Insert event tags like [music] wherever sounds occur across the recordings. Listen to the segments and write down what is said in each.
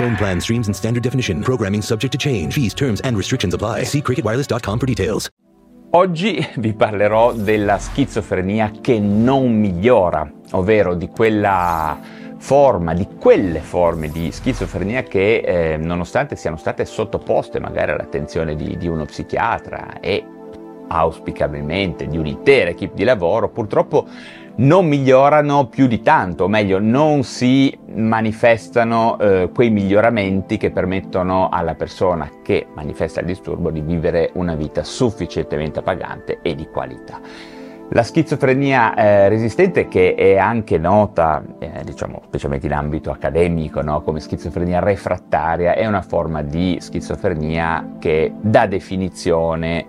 Phone plan streams in standard definition. Programming subject to change. Fees, terms, and restrictions apply. See cricketwireless.com for details. Oggi vi parlerò della schizofrenia che non migliora, ovvero di quella forma, di quelle forme di schizofrenia che eh, nonostante siano state sottoposte magari all'attenzione di, di uno psichiatra e auspicabilmente di un'intera equipe di lavoro, purtroppo non migliorano più di tanto, o meglio, non si manifestano eh, quei miglioramenti che permettono alla persona che manifesta il disturbo di vivere una vita sufficientemente pagante e di qualità. La schizofrenia eh, resistente, che è anche nota, eh, diciamo, specialmente in ambito accademico, no? come schizofrenia refrattaria, è una forma di schizofrenia che da definizione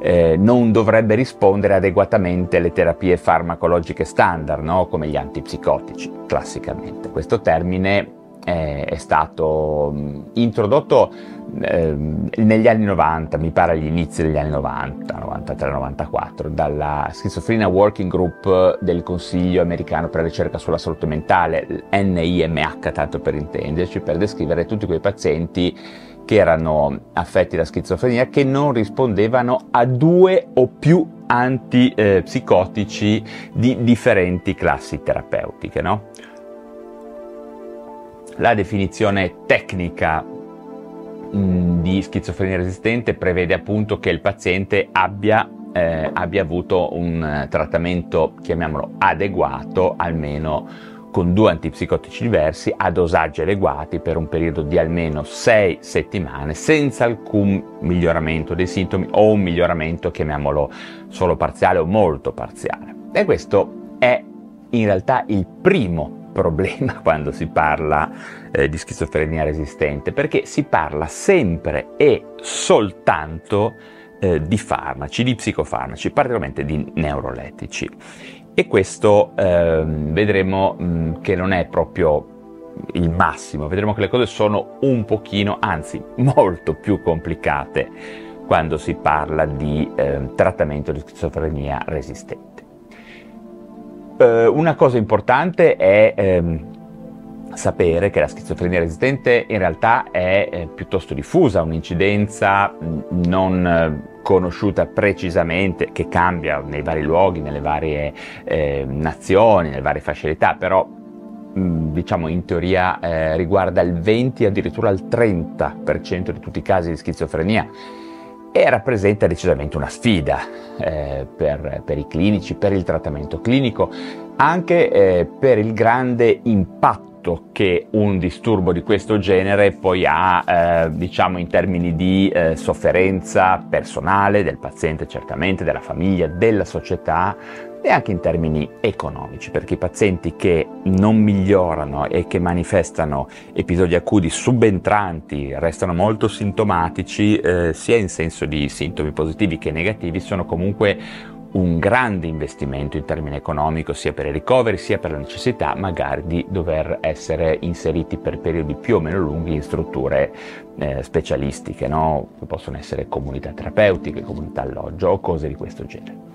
eh, non dovrebbe rispondere adeguatamente alle terapie farmacologiche standard, no? come gli antipsicotici, classicamente. Questo termine eh, è stato mh, introdotto eh, negli anni 90, mi pare agli inizi degli anni 90, 93-94, dalla Schizophrenia Working Group del Consiglio americano per la ricerca sulla salute mentale, NIMH tanto per intenderci, per descrivere tutti quei pazienti che erano affetti da schizofrenia che non rispondevano a due o più antipsicotici di differenti classi terapeutiche. No? La definizione tecnica mh, di schizofrenia resistente prevede appunto che il paziente abbia, eh, abbia avuto un trattamento, chiamiamolo adeguato, almeno con due antipsicotici diversi a dosaggi adeguati per un periodo di almeno 6 settimane senza alcun miglioramento dei sintomi o un miglioramento, chiamiamolo solo parziale o molto parziale. E questo è in realtà il primo problema [laughs] quando si parla eh, di schizofrenia resistente, perché si parla sempre e soltanto eh, di farmaci, di psicofarmaci, particolarmente di neurolettici. E questo eh, vedremo mh, mm, che non è proprio il massimo, vedremo che le cose sono un pochino, anzi [laughs] molto più complicate quando si parla di eh, trattamento di schizofrenia resistente. Eh, una cosa importante è ehm, sapere che la schizofrenia resistente in realtà è eh, piuttosto diffusa, un'incidenza mm, non eh, conosciuta precisamente, che cambia nei vari luoghi, nelle varie eh, nazioni, nelle varie fasce però mm, diciamo in teoria eh, riguarda il 20 addirittura il 30% di tutti i casi di schizofrenia. E rappresenta decisamente una sfida eh, per, per, i clinici, per il trattamento clinico, anche eh, per il grande impatto che un disturbo di questo genere poi ha, eh, diciamo, in termini di eh, sofferenza personale del paziente, certamente, della famiglia, della società e anche in termini economici, perché i pazienti che non migliorano e che manifestano episodi acuti subentranti, restano molto sintomatici, eh, sia in senso di sintomi positivi che negativi, sono comunque un grande investimento in termini economico sia per i ricoveri sia per la necessità magari di dover essere inseriti per periodi più o meno lunghi in strutture eh, specialistiche, no? che possono essere comunità terapeutiche, comunità alloggio o cose di questo genere.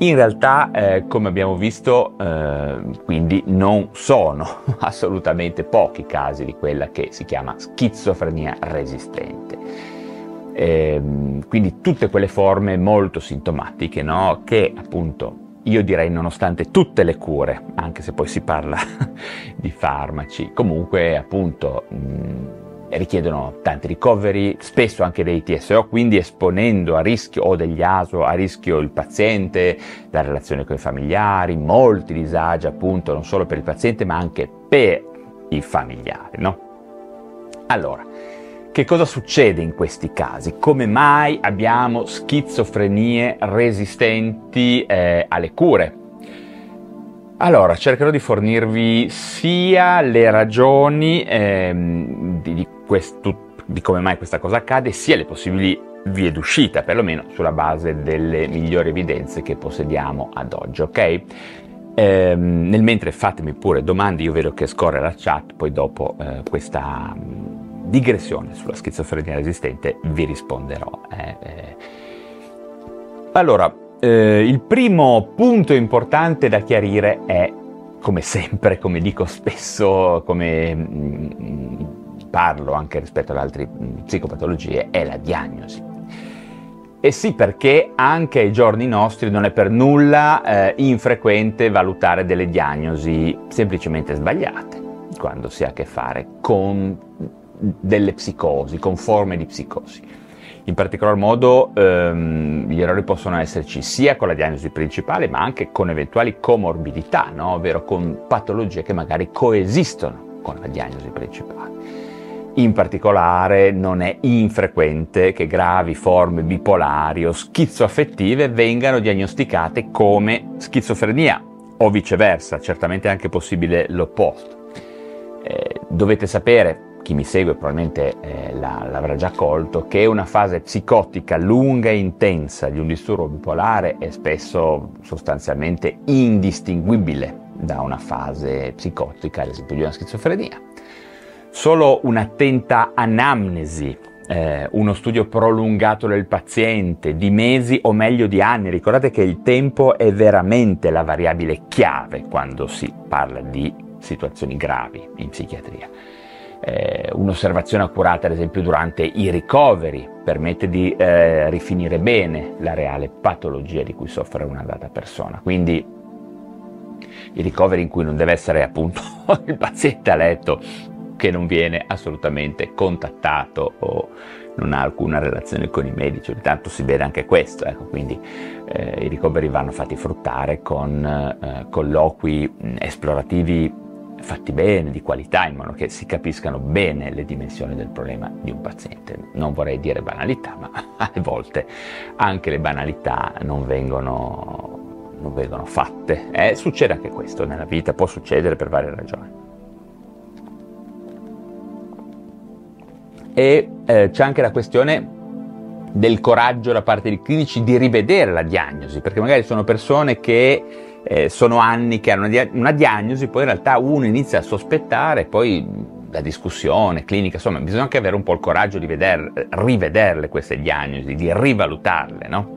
In realtà, eh, come abbiamo visto, eh, quindi non sono [laughs] assolutamente pochi casi di quella che si chiama schizofrenia resistente Ehm, quindi tutte quelle forme molto sintomatiche no? che appunto io direi nonostante tutte le cure, anche se poi si parla [laughs] di farmaci, comunque appunto mh, richiedono tanti ricoveri, spesso anche dei TSO, quindi esponendo a rischio o degli ASO a rischio il paziente, la relazione con i familiari, molti disagi appunto non solo per il paziente ma anche per i familiari. No? Allora, che cosa succede in questi casi? Come mai abbiamo schizofrenie resistenti eh, alle cure? Allora, cercherò di fornirvi sia le ragioni ehm, di, questo, di come mai questa cosa accade, sia le possibili vie d'uscita, perlomeno sulla base delle migliori evidenze che possediamo ad oggi, ok? Ehm, nel mentre fatemi pure domande, io vedo che scorre la chat, poi dopo eh, questa digressione sulla schizofrenia resistente vi risponderò. Eh, eh. Allora, eh, il primo punto importante da chiarire è, come sempre, come dico spesso, come mh, mm, parlo anche rispetto ad altre mm, psicopatologie, è la diagnosi. E sì, perché anche ai giorni nostri non è per nulla eh, infrequente valutare delle diagnosi semplicemente sbagliate quando si ha a che fare con delle psicosi, con forme di psicosi. In particolar modo ehm, gli errori possono esserci sia con la diagnosi principale ma anche con eventuali comorbidità, no? ovvero con patologie che magari coesistono con la diagnosi principale. In particolare non è infrequente che gravi forme bipolari o schizoaffettive vengano diagnosticate come schizofrenia o viceversa, certamente è anche possibile l'opposto. Eh, dovete sapere chi mi segue probabilmente eh, l'avrà già colto, che una fase psicotica lunga e intensa di un disturbo bipolare è spesso sostanzialmente indistinguibile da una fase psicotica, ad esempio di una schizofrenia. Solo un'attenta anamnesi, eh, uno studio prolungato del paziente di mesi o meglio di anni, ricordate che il tempo è veramente la variabile chiave quando si parla di situazioni gravi in psichiatria eh, un'osservazione accurata ad esempio durante i ricoveri permette di eh, rifinire bene la reale patologia di cui soffre una data persona. Quindi i ricoveri in cui non deve essere appunto [laughs] il paziente a letto che non viene assolutamente contattato o non ha alcuna relazione con i medici, ogni tanto si vede anche questo, ecco, quindi eh, i ricoveri vanno fatti fruttare con eh, colloqui esplorativi fatti bene, di qualità, in modo che si capiscano bene le dimensioni del problema di un paziente. Non vorrei dire banalità, ma [laughs] alle volte anche le banalità non vengono, non vengono fatte. Eh, succede anche questo nella vita, può succedere per varie ragioni. E eh, c'è anche la questione del coraggio da parte dei clinici di rivedere la diagnosi, perché magari sono persone che eh, sono anni che hanno una, dia- una, diagnosi, poi in realtà uno inizia a sospettare, poi la discussione clinica, insomma, bisogna anche avere un po' il coraggio di veder, rivederle queste diagnosi, di rivalutarle, no?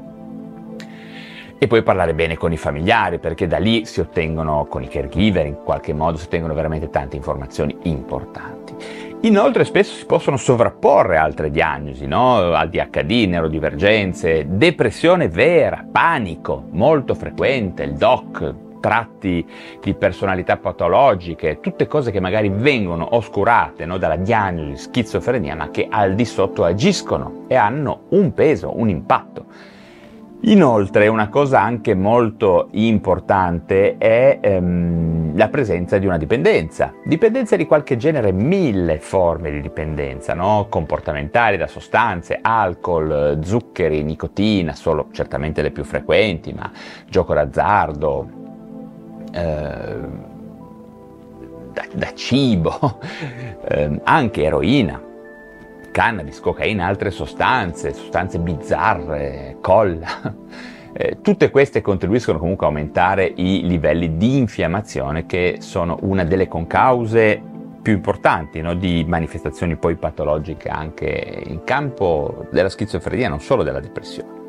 E poi parlare bene con i familiari, perché da lì si ottengono, con i caregiver in qualche modo, si ottengono veramente tante informazioni importanti. Inoltre spesso si possono sovrapporre altre diagnosi, no? ADHD, neurodivergenze, depressione vera, panico, molto frequente, il DOC, tratti di personalità patologiche, tutte cose che magari vengono oscurate no, dalla diagnosi schizofrenia, ma che al di sotto agiscono e hanno un peso, un impatto. Inoltre una cosa anche molto importante è ehm, la presenza di una dipendenza. Dipendenza di qualche genere, mille forme di dipendenza, no? comportamentali da sostanze, alcol, zuccheri, nicotina, solo certamente le più frequenti, ma gioco d'azzardo, eh, da, da, cibo, [laughs] eh, anche eroina cannabis, cocaina, altre sostanze, sostanze bizzarre, colla. Eh, tutte queste contribuiscono comunque a aumentare i livelli di infiammazione che sono una delle concause più importanti no? di manifestazioni poi patologiche anche in campo della schizofrenia, non solo della depressione.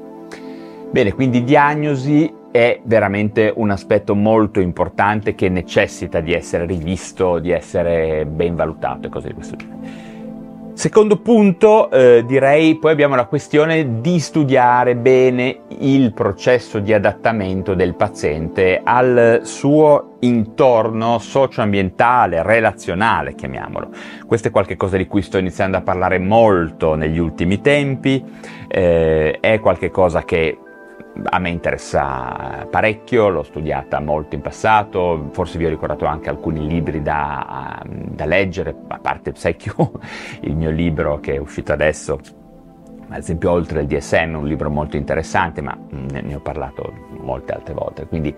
Bene, quindi diagnosi è veramente un aspetto molto importante che necessita di essere rivisto, di essere ben valutato e cose di questo genere. Secondo punto, eh, direi poi abbiamo la questione di studiare bene il processo di adattamento del paziente al suo intorno socioambientale, relazionale, chiamiamolo. Questo è qualcosa di cui sto iniziando a parlare molto negli ultimi tempi, eh, è qualcosa che a me interessa parecchio, l'ho studiata molto in passato, forse vi ho ricordato anche alcuni libri da, da leggere, a parte Psyche, [laughs] il mio libro che è uscito adesso, ad esempio Oltre il DSM, un libro molto interessante, ma ne ho parlato molte altre volte, quindi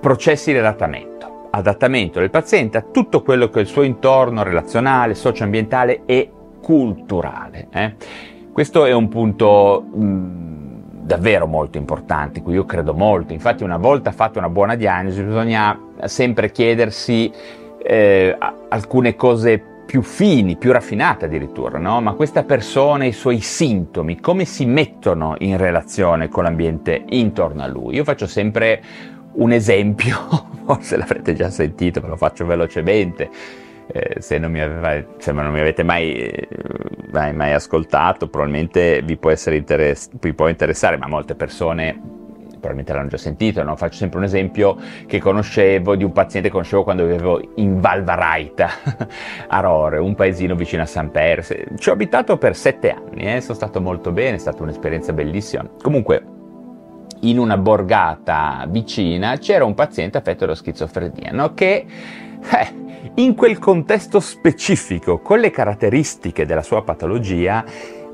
processi di adattamento, adattamento del paziente a tutto quello che è il suo intorno relazionale, socioambientale e culturale. Eh? Questo è un punto mh, davvero molto importante, in cui io credo molto. Infatti una volta fatta una buona diagnosi bisogna sempre chiedersi eh, alcune cose più fini, più raffinate addirittura, no? Ma questa persona e i suoi sintomi, come si mettono in relazione con l'ambiente intorno a lui? Io faccio sempre un esempio, [laughs] forse l'avrete già sentito, ma lo faccio velocemente. Eh, se, non aveva, se, non mi avete mai, mai, mai ascoltato, probabilmente vi può, interess- vi può interessare, ma molte persone probabilmente l'hanno già sentito, no? faccio sempre un esempio che conoscevo di un paziente che conoscevo quando vivevo in Valvaraita, [laughs] a Rore, un paesino vicino a San Per. Ci ho abitato per sette anni, eh? sono stato molto bene, è stata un'esperienza bellissima. Comunque, in una borgata vicina c'era un paziente affetto da schizofrenia, no? che eh, in quel contesto specifico, con le caratteristiche della sua patologia,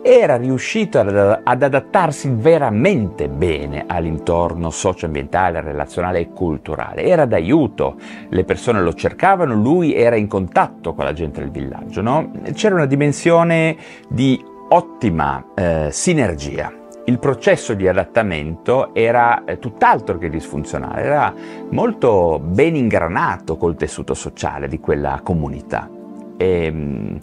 era riuscito ad, ad adattarsi veramente bene all'intorno socio-ambientale, relazionale e culturale. Era d'aiuto, le persone lo cercavano, lui era in contatto con la gente del villaggio. No? C'era una dimensione di ottima eh, sinergia. Il processo di adattamento era eh, tutt'altro che disfunzionale, era molto ben ingranato col tessuto sociale di quella comunità. E, ehm,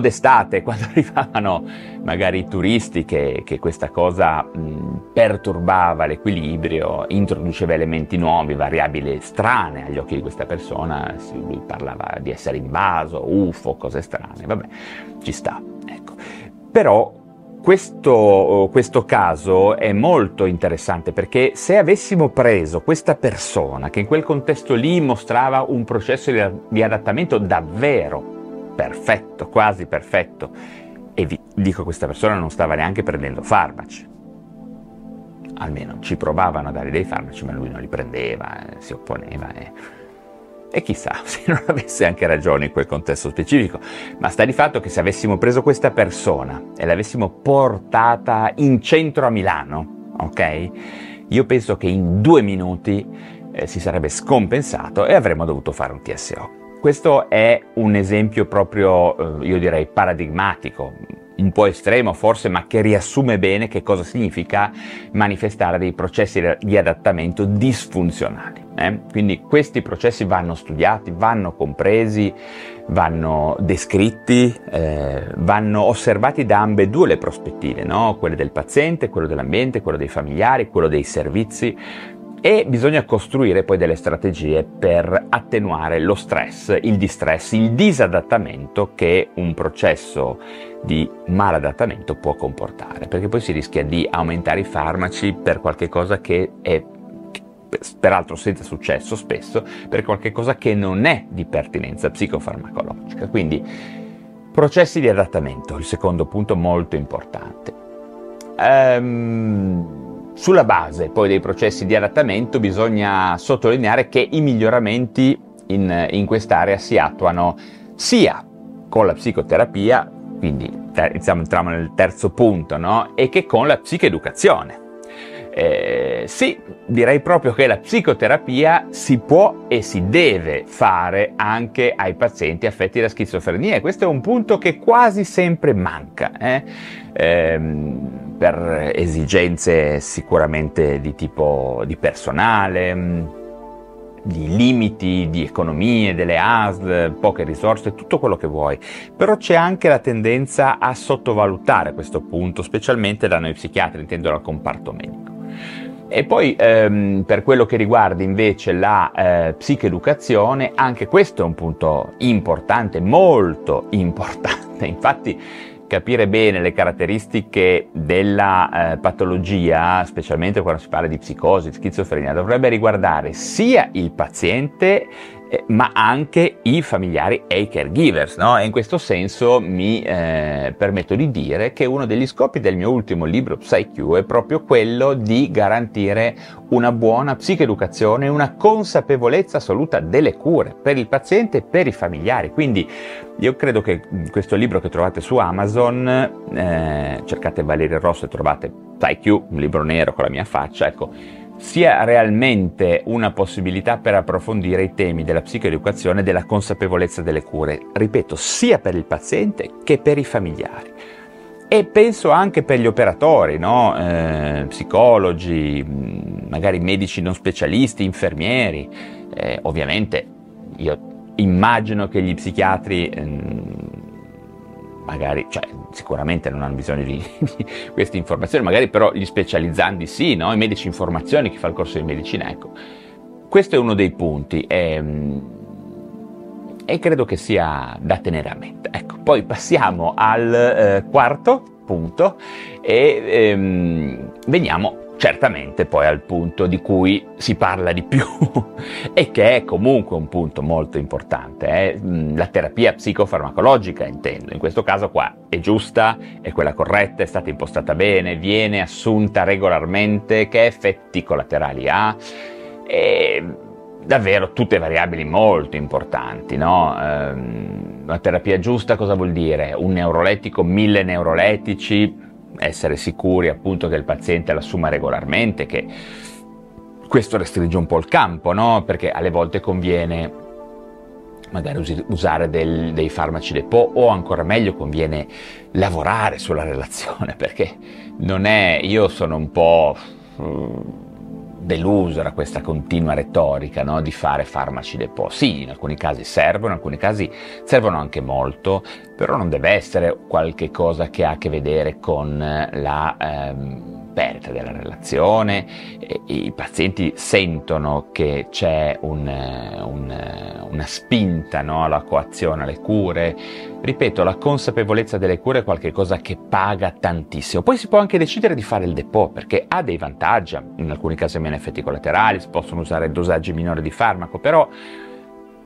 d'estate, [laughs] quando arrivavano magari i turisti, che, che questa cosa mh, perturbava l'equilibrio, introduceva elementi nuovi, variabili strane agli occhi di questa persona, lui parlava di essere invaso, UFO, cose strane, vabbè, ci sta, ecco. Però questo, questo, caso è molto interessante perché se avessimo preso questa persona che in quel contesto lì mostrava un processo di, adattamento davvero perfetto, quasi perfetto. E vi dico, questa persona non stava neanche prendendo farmaci. Almeno ci provavano a dare dei farmaci, ma lui non li prendeva, eh, si opponeva. E, e chissà [laughs] se non avesse anche ragione in quel contesto specifico. Ma sta di fatto che se avessimo preso questa persona e l'avessimo portata in centro a Milano, ok? Io penso che in due minuti eh, si sarebbe scompensato e avremmo dovuto fare un TSO. Questo è un esempio proprio, eh, io direi, paradigmatico, un po' estremo forse, ma che riassume bene che cosa significa manifestare dei processi di adattamento disfunzionali. Eh? Quindi questi processi vanno studiati, vanno compresi, vanno descritti, eh, vanno osservati da ambedue le prospettive, no? quelle del paziente, quello dell'ambiente, quello dei familiari, quello dei servizi, e bisogna costruire poi delle strategie per attenuare lo stress, il distress, il disadattamento che un processo di maladattamento può comportare, perché poi si rischia di aumentare i farmaci per qualche cosa che è peraltro senza successo spesso, per qualche cosa che non è di pertinenza psicofarmacologica. Quindi processi di adattamento, il secondo punto molto importante. Um, sulla base poi dei processi di adattamento bisogna sottolineare che i miglioramenti in, in quest'area si attuano sia con la psicoterapia, quindi iniziamo, entriamo nel terzo punto, no? e che con la psicoeducazione. Eh, sì, direi proprio che la psicoterapia si può e si deve fare anche ai pazienti affetti da schizofrenia e questo è un punto che quasi sempre manca. Eh? Eh, per esigenze sicuramente di tipo di personale, mm, di limiti, di economie, delle ASL, poche risorse, tutto quello che vuoi. Però c'è anche la tendenza a sottovalutare questo punto, specialmente da noi psichiatri, intendo dal comparto medico. E poi ehm, per quello che riguarda invece la eh, psicoeducazione, anche questo è un punto importante, molto importante. [laughs] Infatti capire bene le caratteristiche della eh, patologia, specialmente quando si parla di psicosi, schizofrenia, dovrebbe riguardare sia il paziente eh, ma anche i familiari e i caregivers. No? E in questo senso mi eh, permetto di dire che uno degli scopi del mio ultimo libro PsyQ è proprio quello di garantire una buona psicoeducazione, una consapevolezza assoluta delle cure per il paziente e per i familiari. Quindi io credo che questo libro che trovate su Amazon, eh, cercate Valerio Rosso e trovate PsyQ, un libro nero con la mia faccia, ecco, sia realmente una possibilità per approfondire i temi della psicoeducazione e della consapevolezza delle cure, ripeto, sia per il paziente che per i familiari. e penso anche per gli operatori, no? eh, psicologi, magari medici non specialisti, infermieri. Eh, ovviamente io immagino che gli psichiatri ehm, magari, cioè, sicuramente non hanno bisogno di, [laughs] di, queste informazioni, magari però gli specializzandi sì, no? i medici informazioni, chi fa il corso di medicina, ecco. Questo è uno dei punti e, ehm, e credo che sia da tenere a mente. Ecco, poi passiamo al eh, quarto punto e ehm, veniamo certamente poi al punto di cui si parla di più [laughs] e che è comunque un punto molto importante, mm, la terapia psicofarmacologica intendo, in questo caso qua è giusta, è quella corretta, è stata impostata bene, viene assunta regolarmente, che effetti collaterali ha? E davvero tutte variabili molto importanti, no? Ehm, una terapia giusta cosa vuol dire? Un neurolettico, mille neurolettici, essere sicuri appunto che il paziente l'assuma regolarmente, che questo restringe un po' il campo, no? Perché alle volte conviene magari usare del, dei farmaci depot o ancora meglio conviene lavorare sulla relazione [laughs] perché non è, io sono un po' deluso da questa continua retorica no? di fare farmaci depot. Sì, in alcuni casi servono, in alcuni casi servono anche molto, però non deve essere qualche cosa che ha a che vedere con la... Ehm, perdita della relazione, i pazienti sentono che c'è un, un, una spinta no, alla coazione, alle cure. Ripeto, la consapevolezza delle cure è qualcosa che paga tantissimo. Poi si può anche decidere di fare il depot perché ha dei vantaggi, in alcuni casi meno effetti collaterali, si possono usare dosaggi minori di farmaco, però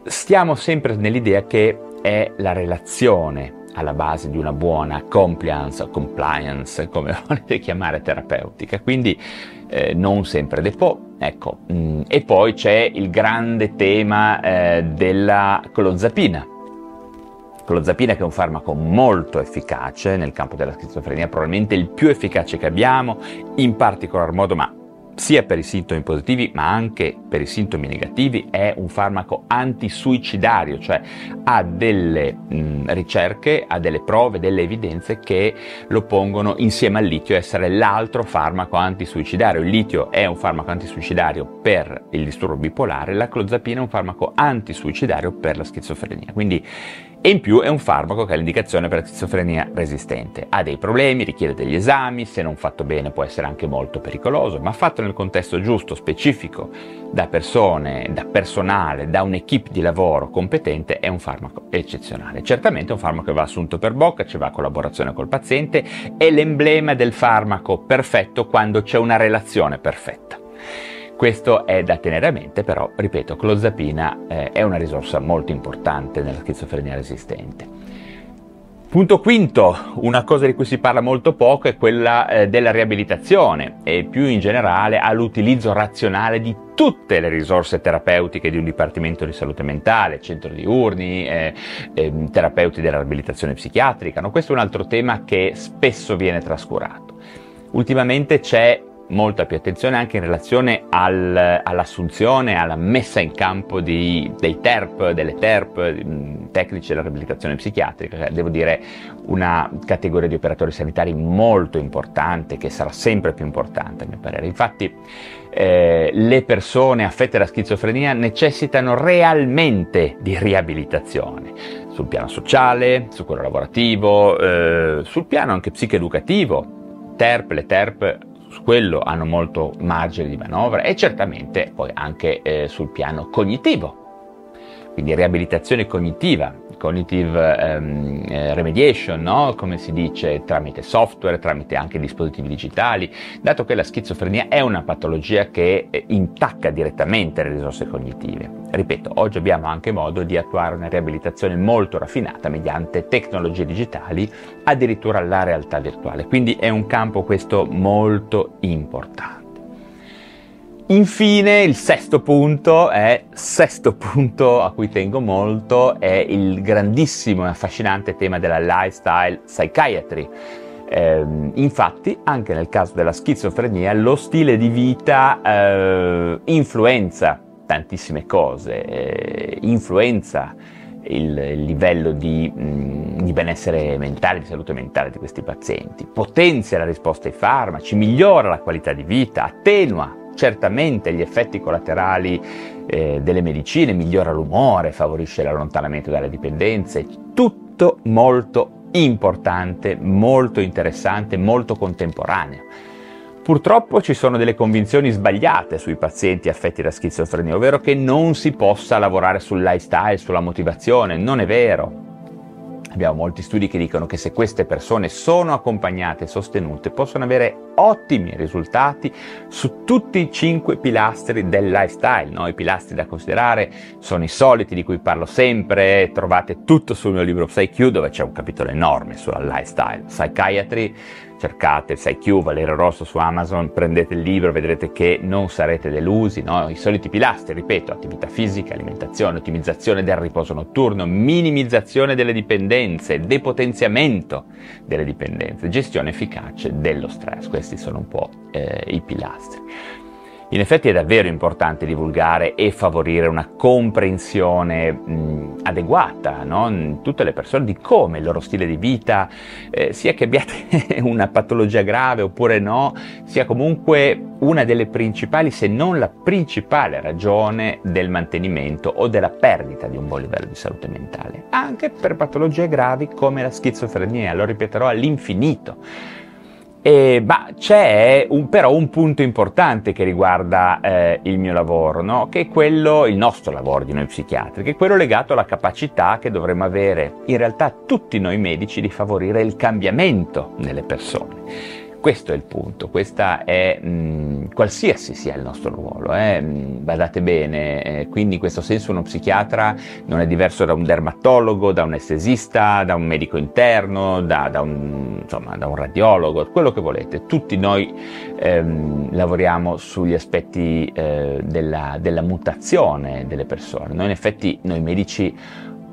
stiamo sempre nell'idea che è la relazione alla base di una buona compliance compliance, come [laughs] volete chiamare terapeutica, quindi eh, non sempre depot. Ecco. Mm, e poi c'è il grande tema eh, della clozapina. Clozapina che è un farmaco molto efficace nel campo della schizofrenia, probabilmente il più efficace che abbiamo, in particolar modo, ma sia per i sintomi positivi ma anche per i sintomi negativi, è un farmaco antisuicidario, cioè ha delle mh, ricerche, ha delle prove, delle evidenze che lo pongono insieme al litio essere l'altro farmaco antisuicidario. Il litio è un farmaco antisuicidario per il disturbo bipolare, la clozapina è un farmaco antisuicidario per la schizofrenia. Quindi e in più è un farmaco che ha l'indicazione per la schizofrenia resistente. Ha dei problemi, richiede degli esami, se non fatto bene può essere anche molto pericoloso, ma fatto nel contesto giusto, specifico, da persone, da personale, da un'equipe di lavoro competente, è un farmaco eccezionale. Certamente è un farmaco che va assunto per bocca, ci va a collaborazione col paziente, è l'emblema del farmaco perfetto quando c'è una relazione perfetta. Questo è da tenere a mente, però, ripeto, clozapina eh, è una risorsa molto importante nella schizofrenia resistente. Punto quinto, una cosa di cui si parla molto poco è quella eh, della riabilitazione e più in generale all'utilizzo razionale di tutte le risorse terapeutiche di un dipartimento di salute mentale, centro diurni, eh, eh, terapeuti della riabilitazione psichiatrica. No? Questo è un altro tema che spesso viene trascurato. Ultimamente c'è molta più attenzione anche in relazione al, all'assunzione, alla messa in campo di, dei TERP, delle TERP, tecnici della riabilitazione psichiatrica, devo dire una categoria di operatori sanitari molto importante, che sarà sempre più importante a mio parere. Infatti eh, le persone affette da schizofrenia necessitano realmente di riabilitazione sul piano sociale, su quello lavorativo, eh, sul piano anche psicoeducativo. TERP, le TERP quello hanno molto margine di manovra e certamente poi anche eh, sul piano cognitivo, quindi riabilitazione cognitiva, cognitive um, remediation, no? come si dice, tramite software, tramite anche dispositivi digitali, dato che la schizofrenia è una patologia che eh, intacca direttamente le risorse cognitive. Ripeto, oggi abbiamo anche modo di attuare una riabilitazione molto raffinata mediante tecnologie digitali, addirittura la realtà virtuale, quindi è un campo questo molto importante. Infine, il sesto punto è, sesto punto a cui tengo molto, è il grandissimo e affascinante tema della lifestyle psychiatry. Eh, infatti, anche nel caso della schizofrenia, lo stile di vita eh, influenza tantissime cose, eh, influenza il, livello di, mh, di, benessere mentale, di salute mentale di questi pazienti, potenzia la risposta ai farmaci, migliora la qualità di vita, attenua certamente gli effetti collaterali eh, delle medicine, migliora l'umore, favorisce l'allontanamento dalle dipendenze, tutto molto importante, molto interessante, molto contemporaneo. Purtroppo ci sono delle convinzioni sbagliate sui pazienti affetti da schizofrenia, ovvero che non si possa lavorare sul lifestyle, sulla motivazione. Non è vero. Abbiamo molti studi che dicono che se queste persone sono accompagnate e sostenute possono avere ottimi risultati su tutti i cinque pilastri del lifestyle. No? I pilastri da considerare sono i soliti di cui parlo sempre, trovate tutto sul mio libro PsyQ dove c'è un capitolo enorme sulla lifestyle. Psychiatry cercate PsyQ, Valerio Rosso su Amazon, prendete il libro, vedrete che non sarete delusi, no? i soliti pilastri, ripeto, attività fisica, alimentazione, ottimizzazione del riposo notturno, minimizzazione delle dipendenze, depotenziamento delle dipendenze, gestione efficace dello stress, questi sono un po' eh, i pilastri. In effetti è davvero importante divulgare e favorire una comprensione mh, adeguata no? in tutte le persone di come il loro stile di vita, eh, sia che abbiate [laughs] una patologia grave oppure no, sia comunque una delle principali, se non la principale ragione del mantenimento o della perdita di un buon livello di salute mentale, anche per patologie gravi come la schizofrenia, lo ripeterò all'infinito e, bah, c'è un, però un punto importante che riguarda eh, il mio lavoro, no? che è quello, il nostro lavoro di noi psichiatri, che è quello legato alla capacità che dovremmo avere, in realtà tutti noi medici, di favorire il cambiamento nelle persone. Questo è il punto, questa è mh, qualsiasi sia il nostro ruolo, eh, mh, badate bene, eh, quindi in questo senso uno psichiatra non è diverso da un dermatologo, da un estesista, da un medico interno, da, da, un, insomma, da un, radiologo, quello che volete. Tutti noi ehm, lavoriamo sugli aspetti eh, della, della mutazione delle persone. Noi in effetti, noi medici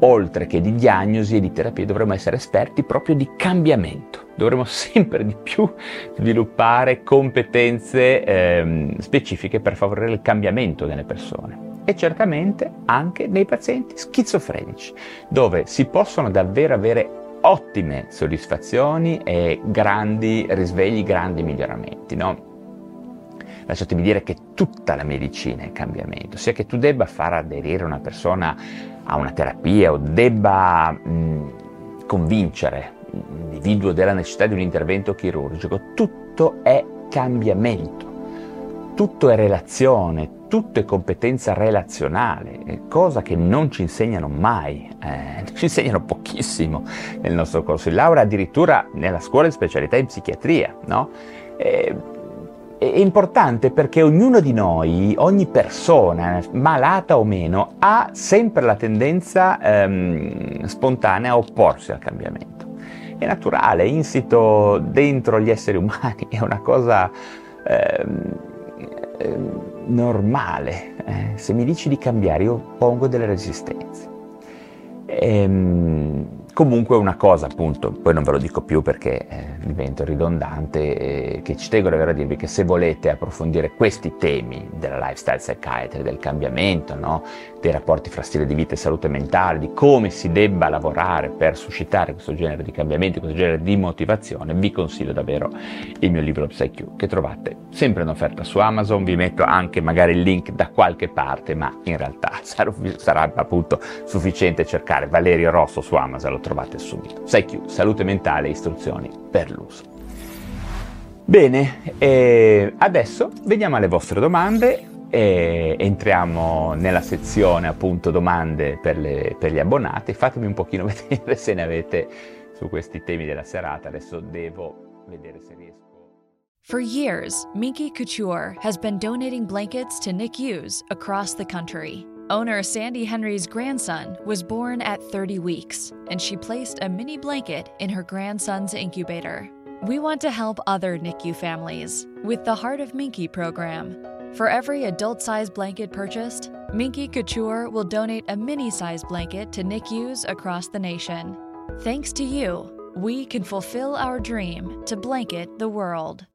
oltre che di diagnosi e di terapia, dovremmo essere esperti proprio di cambiamento. Dovremmo sempre di più sviluppare competenze ehm, specifiche per favorire il cambiamento delle persone e certamente anche nei pazienti schizofrenici, dove si possono davvero avere ottime soddisfazioni e grandi risvegli, grandi miglioramenti. No? Lasciatemi dire che tutta la medicina è cambiamento, sia che tu debba far aderire una persona a una terapia o debba mh, convincere l'individuo della necessità di un intervento chirurgico, tutto è cambiamento, tutto è relazione, tutto è competenza relazionale, cosa che non ci insegnano mai, eh, ci insegnano pochissimo nel nostro corso di laurea, addirittura nella scuola di specialità in psichiatria, no? Eh, è importante perché ognuno di noi, ogni persona, malata o meno, ha sempre la tendenza ehm, spontanea a opporsi al cambiamento. È naturale, è insito dentro gli esseri umani, è una cosa ehm, ehm, normale. Eh, se mi dici di cambiare, io pongo delle resistenze. Ehm, Comunque una cosa, appunto, poi non ve lo dico più perché eh, divento ridondante, eh, che ci tengo davvero a dirvi che se volete approfondire questi temi della lifestyle psychiatry, del cambiamento, no? Dei rapporti fra stile di vita e salute mentale, di come si debba lavorare per suscitare questo genere di cambiamenti, questo genere di motivazione, vi consiglio davvero il mio libro PsyQ che trovate sempre in offerta su Amazon, vi metto anche magari il link da qualche parte, ma in realtà [laughs] sarà, appunto sufficiente cercare Valerio Rosso su Amazon, lo trovate subito. PsyQ, salute mentale e istruzioni per l'uso. Bene, eh, adesso veniamo alle vostre domande e entriamo nella sezione appunto domande per, le, per, gli abbonati. Fatemi un pochino [laughs] vedere se ne avete su questi temi della serata. Adesso devo vedere se riesco. For years, Minky Couture has been donating blankets to NICUs across the country. Owner Sandy Henry's grandson was born at 30 weeks, and she placed a mini blanket in her grandson's incubator. We want to help other NICU families with the Heart of Minky program. For every adult sized blanket purchased, Minky Couture will donate a mini sized blanket to NICUs across the nation. Thanks to you, we can fulfill our dream to blanket the world.